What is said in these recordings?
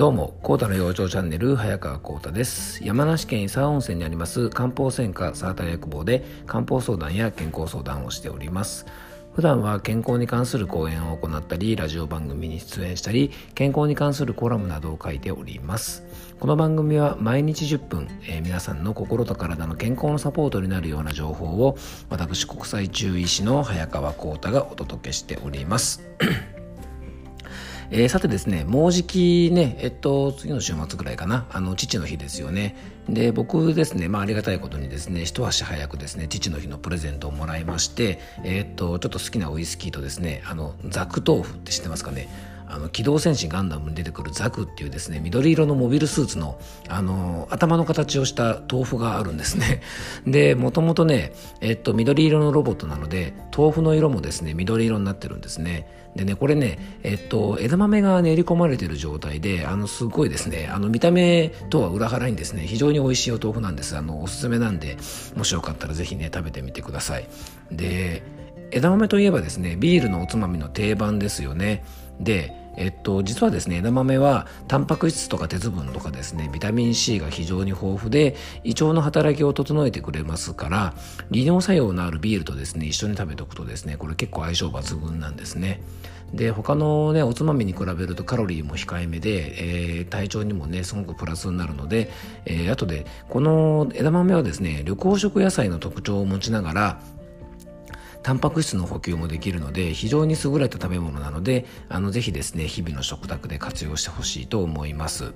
どうも、コータの養生チャンネル、早川コータです。山梨県伊佐温泉にあります漢方専科サーター薬房で漢方相談や健康相談をしております。普段は健康に関する講演を行ったり、ラジオ番組に出演したり、健康に関するコラムなどを書いております。この番組は毎日10分、えー、皆さんの心と体の健康のサポートになるような情報を、私国際中医師の早川コータがお届けしております。えー、さてですね、もうじきね、えっと、次の週末ぐらいかな、あの、父の日ですよね。で、僕ですね、まあ、ありがたいことにですね、一足早くですね、父の日のプレゼントをもらいまして、え、っと、ちょっと好きなウイスキーとですね、あの、ザク豆腐って知ってますかね？あの機動戦士ガンダムに出てくるザクっていうですね緑色のモビルスーツのあの頭の形をした豆腐があるんですね。でもともとね、えっと、緑色のロボットなので豆腐の色もですね緑色になってるんですね。でねこれねえっと枝豆が練り込まれてる状態であのすごいですね。あの見た目とは裏腹にですね非常に美味しいお豆腐なんです。あのおすすめなんでもしよかったらぜひね食べてみてください。で枝豆といえばですねビールのおつまみの定番ですよね。でえっと、実はですね枝豆はタンパク質とか鉄分とかですねビタミン C が非常に豊富で胃腸の働きを整えてくれますから利尿作用のあるビールとですね一緒に食べておくとですねこれ結構相性抜群なんですね。で他のねおつまみに比べるとカロリーも控えめで、えー、体調にもねすごくプラスになるので、えー、後でこの枝豆はですね緑黄色野菜の特徴を持ちながらタンパク質の補給もできるので非常に優れた食べ物なのであのぜひですね日々の食卓で活用してほしいと思います。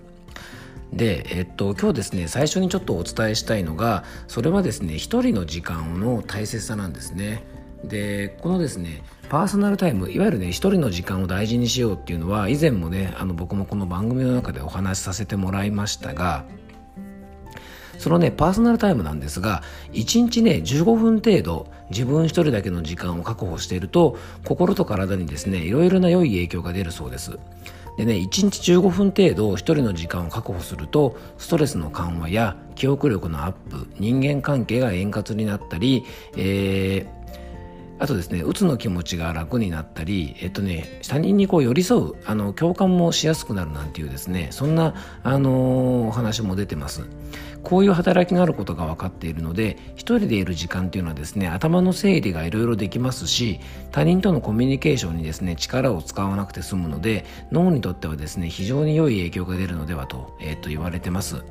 で、えっと、今日ですね最初にちょっとお伝えしたいのがそれはですね一人の時間の大切さなんですね。でこのですねパーソナルタイムいわゆるね一人の時間を大事にしようっていうのは以前もねあの僕もこの番組の中でお話しさせてもらいましたがそのね、パーソナルタイムなんですが、1日ね、15分程度、自分一人だけの時間を確保していると、心と体にですね、いろいろな良い影響が出るそうです。でね、1日15分程度一人の時間を確保すると、ストレスの緩和や記憶力のアップ、人間関係が円滑になったり、えーあとですね、うつの気持ちが楽になったり、えっとね、他人にこう寄り添う、あの、共感もしやすくなるなんていうですね、そんな、あのー、お話も出てます。こういう働きがあることが分かっているので、一人でいる時間っていうのはですね、頭の整理がいろいろできますし、他人とのコミュニケーションにですね、力を使わなくて済むので、脳にとってはですね、非常に良い影響が出るのではと、えっと言われてます。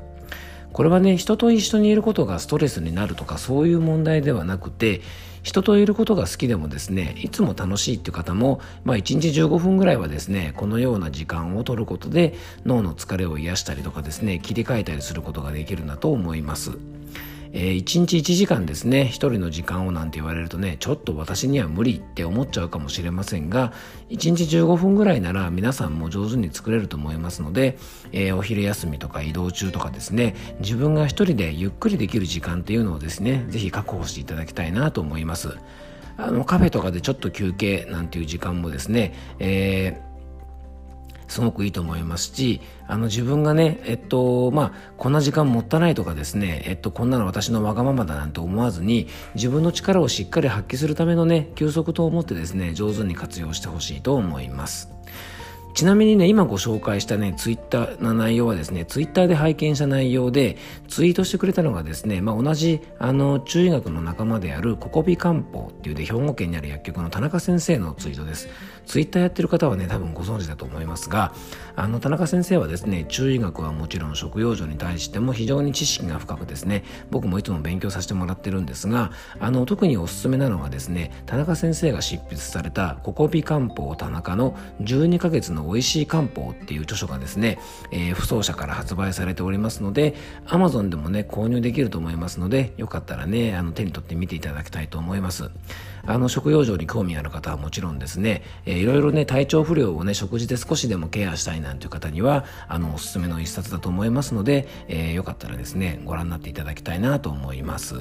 これはね、人と一緒にいることがストレスになるとかそういう問題ではなくて、人といることが好きでもですね、いつも楽しいっていう方も、まあ1日15分ぐらいはですね、このような時間を取ることで脳の疲れを癒したりとかですね、切り替えたりすることができるんだと思います。えー、1日1時間ですね、1人の時間をなんて言われるとね、ちょっと私には無理って思っちゃうかもしれませんが、1日15分ぐらいなら皆さんも上手に作れると思いますので、えー、お昼休みとか移動中とかですね、自分が一人でゆっくりできる時間っていうのをですね、ぜひ確保していただきたいなと思います。あの、カフェとかでちょっと休憩なんていう時間もですね、えーすごくいいと思いますし、あの自分がね、えっと、まあ、こんな時間もったいないとかですね、えっと、こんなの私のわがままだなんて思わずに、自分の力をしっかり発揮するためのね、休息と思ってですね、上手に活用してほしいと思います。ちなみにね、今ご紹介したね、ツイッターの内容はですね、ツイッターで拝見した内容で、ツイートしてくれたのがですね、まあ、同じ、あの、中医学の仲間であるココビ漢方っていうで、兵庫県にある薬局の田中先生のツイートです。ツイッターやってる方はね、多分ご存知だと思いますが、あの、田中先生はですね、中医学はもちろん食用所に対しても非常に知識が深くですね、僕もいつも勉強させてもらってるんですが、あの、特におすすめなのがですね、田中先生が執筆されたココビ漢方田中の12ヶ月の美味しい漢方っていう著書がですね、えー、不走者から発売されておりますので、Amazon でもね、購入できると思いますので、よかったらね、あの手に取って見ていただきたいと思います。あの、食用場に興味ある方はもちろんですね、えー、いろいろね、体調不良をね、食事で少しでもケアしたいなんていう方には、あの、おすすめの一冊だと思いますので、えー、よかったらですね、ご覧になっていただきたいなと思います。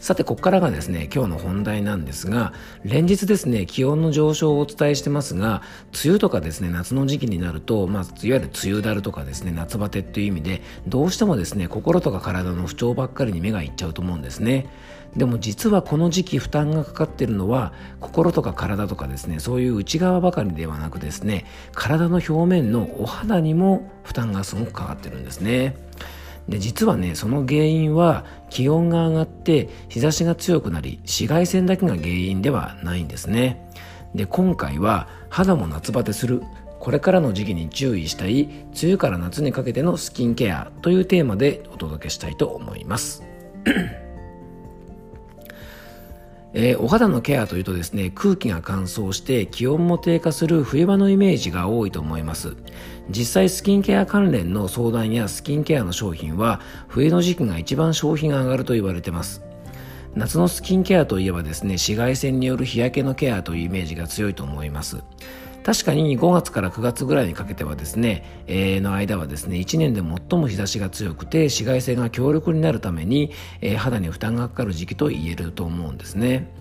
さて、ここからがですね、今日の本題なんですが、連日ですね、気温の上昇をお伝えしてますが、梅雨とかですね、夏の時期になると、まあ、いわゆる梅雨だるとかですね、夏バテっていう意味で、どうしてもですね、心とか体の不調ばっかりに目がいっちゃうと思うんですね。でも実はこの時期負担がかかっているのは心とか体とかですねそういう内側ばかりではなくですね体の表面のお肌にも負担がすごくかかってるんですね。で実はねその原因は気温が上がって日差しが強くなり紫外線だけが原因ではないんですね。で今回は肌も夏バテする。これからの時期に注意したい。梅雨から夏にかけてのスキンケアというテーマでお届けしたいと思います。えー、お肌のケアというとですね空気が乾燥して気温も低下する冬場のイメージが多いと思います。実際スキンケア関連の相談やスキンケアの商品は冬の時期が一番消費が上がると言われてます。夏のスキンケアといえばですね紫外線による日焼けのケアというイメージが強いと思います。確かに5月から9月ぐらいにかけてはですね、えー、の間はですね、1年で最も日差しが強くて紫外線が強力になるために、えー、肌に負担がかかる時期と言えると思うんですね。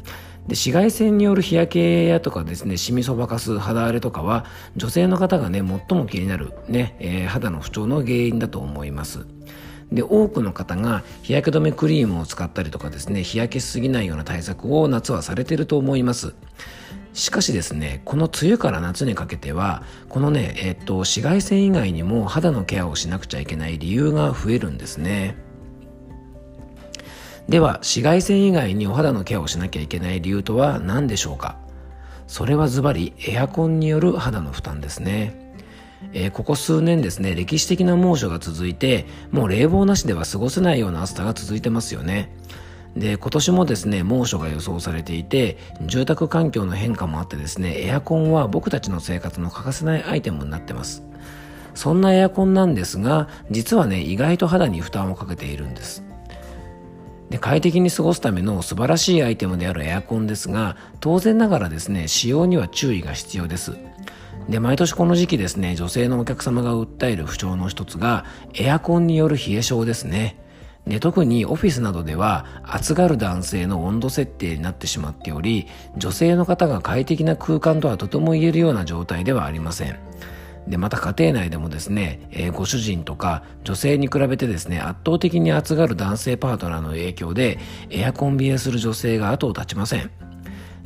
で紫外線による日焼けやとかですね、シミそばかす、肌荒れとかは、女性の方がね、最も気になるね、えー、肌の不調の原因だと思います。で多くの方が日焼け止めクリームを使ったりとかですね日焼けしすぎないような対策を夏はされていると思いますしかしですね、この梅雨から夏にかけては、このね、えっと、紫外線以外にも肌のケアをしなくちゃいけない理由が増えるんですね。では、紫外線以外にお肌のケアをしなきゃいけない理由とは何でしょうか？それはズバリエアコンによる肌の負担ですね。えー、ここ数年ですね、歴史的な猛暑が続いて、もう冷房なしでは過ごせないような暑さが続いてますよね。で今年もですね猛暑が予想されていて住宅環境の変化もあってですねエアコンは僕たちの生活の欠かせないアイテムになってます。そんなエアコンなんですが実はね意外と肌に負担をかけているんです。で快適に過ごすための素晴らしいアイテムであるエアコンですが当然ながらですね使用には注意が必要です。で毎年この時期ですね女性のお客様が訴える不調の一つがエアコンによる冷え性ですね。で特にオフィスなどでは暑がる男性の温度設定になってしまっており女性の方が快適な空間とはとても言えるような状態ではありません。でまた家庭内でもですね、えー、ご主人とか女性に比べてですね圧倒的に暑がる男性パートナーの影響でエアコン冷えする女性が後を絶ちません。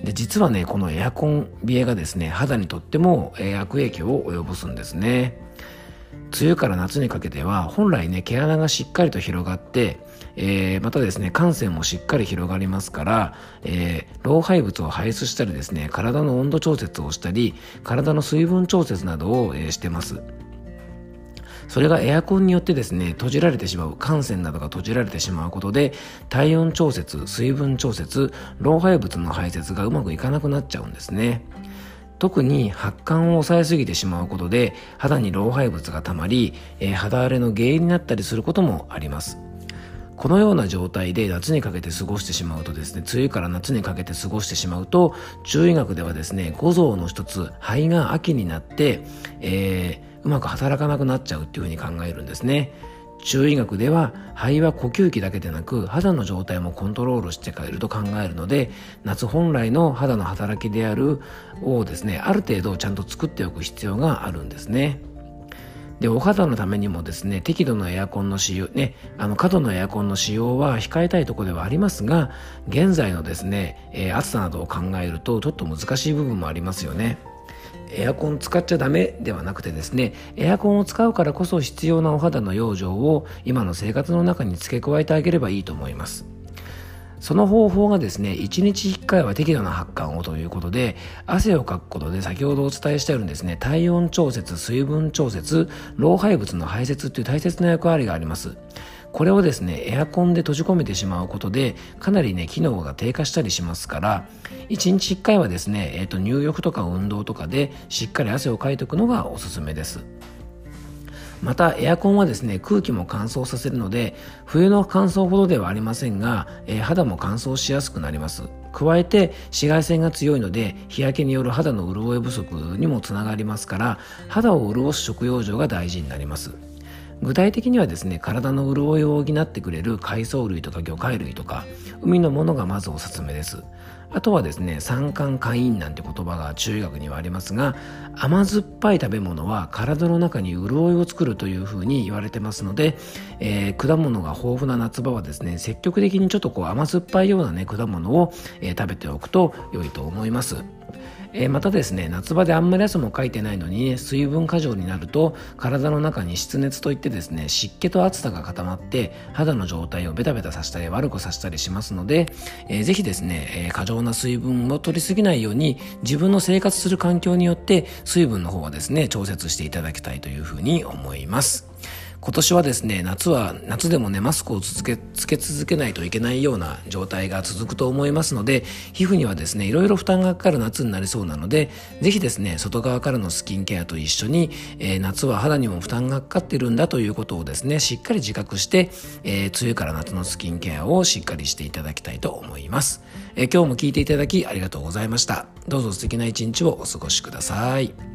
で実はねこのエアコン冷えがですね肌にとっても、悪影響を及ぼすんですね。梅雨から夏にかけては本来ね毛穴がしっかりと広がって、えー、またですね汗腺もしっかり広がりますから、えー、老廃物を排出したりですね体の温度調節をしたり体の水分調節などを、えー、してます。それがエアコンによってですね閉じられてしまう汗腺などが閉じられてしまうことで体温調節水分調節老廃物の排泄がうまくいかなくなっちゃうんですね。特に発汗を抑えすぎてしまうことで肌に老廃物がたまり、えー、肌荒れの原因になったりすることもあります。このような状態で夏にかけて過ごしてしまうとですね梅雨から夏にかけて過ごしてしまうと中医学ではですね五臓の一つ肺が秋になって、えー、うまく働かなくなっちゃうっていうふうに考えるんですね。中医学では肺は呼吸器だけでなく肌の状態もコントロールしていると考えるので夏本来の肌の働きであるをですね。ある程度ちゃんと作っておく必要があるんですね。でお肌のためにもですね適度なエアコンの使用ねあの過度のエアコンの使用は控えたいところではありますが現在のですね、えー、暑さなどを考えるとちょっと難しい部分もありますよね。エアコン使っちゃダメではなくてですねエアコンを使うからこそ必要なお肌の養生を今の生活の中に付け加えてあげればいいと思います。その方法がですね1日1回は適度な発汗をということで汗をかくことで先ほどお伝えしてあるんですね体温調節水分調節老廃物の排泄という大切な役割があります。これをですねエアコンで閉じ込めてしまうことでかなりね機能が低下したりしますから1日1回はですね、えーと、入浴とか運動とかでしっかり汗をかいておくのがおすすめです。またエアコンはですね空気も乾燥させるので冬の乾燥ほどではありませんが、えー、肌も乾燥しやすくなります。加えて紫外線が強いので日焼けによる肌の潤い不足にもつながりますから肌を潤す食用場が大事になります。具体的にはですね体の潤いを補ってくれる海藻類とか魚介類とか海のものがまずおすすめです。あとはですね酸化カインなんて言葉が中医学にはありますが甘酸っぱい食べ物は体の中に潤いを作るというふうに言われてますので、えー、果物が豊富な夏場はですね積極的にちょっとこう甘酸っぱいようなね果物を、えー、食べておくと良いと思います。えー、またですね夏場であんまり汗もかいてないのに、水分過剰になると体の中に湿熱といってですね湿気と暑さが固まって肌の状態をベタベタさせたり悪くさせたりしますので、えー、ぜひですね、えー、過剰な水分を取りすぎないように自分の生活する環境によって水分の方はですね調節していただきたいというふうに思います。今年はですね夏は夏でもねマスクを続けつけ続けないといけないような状態が続くと思いますので皮膚にはですねいろいろ負担がかかる夏になりそうなのでぜひですね外側からのスキンケアと一緒に、えー、夏は肌にも負担がかかってるんだということをですねしっかり自覚して、えー、梅雨から夏のスキンケアをしっかりしていただきたいと思います、えー、今日も聞いていただきありがとうございました。どうぞ素敵な一日をお過ごしください。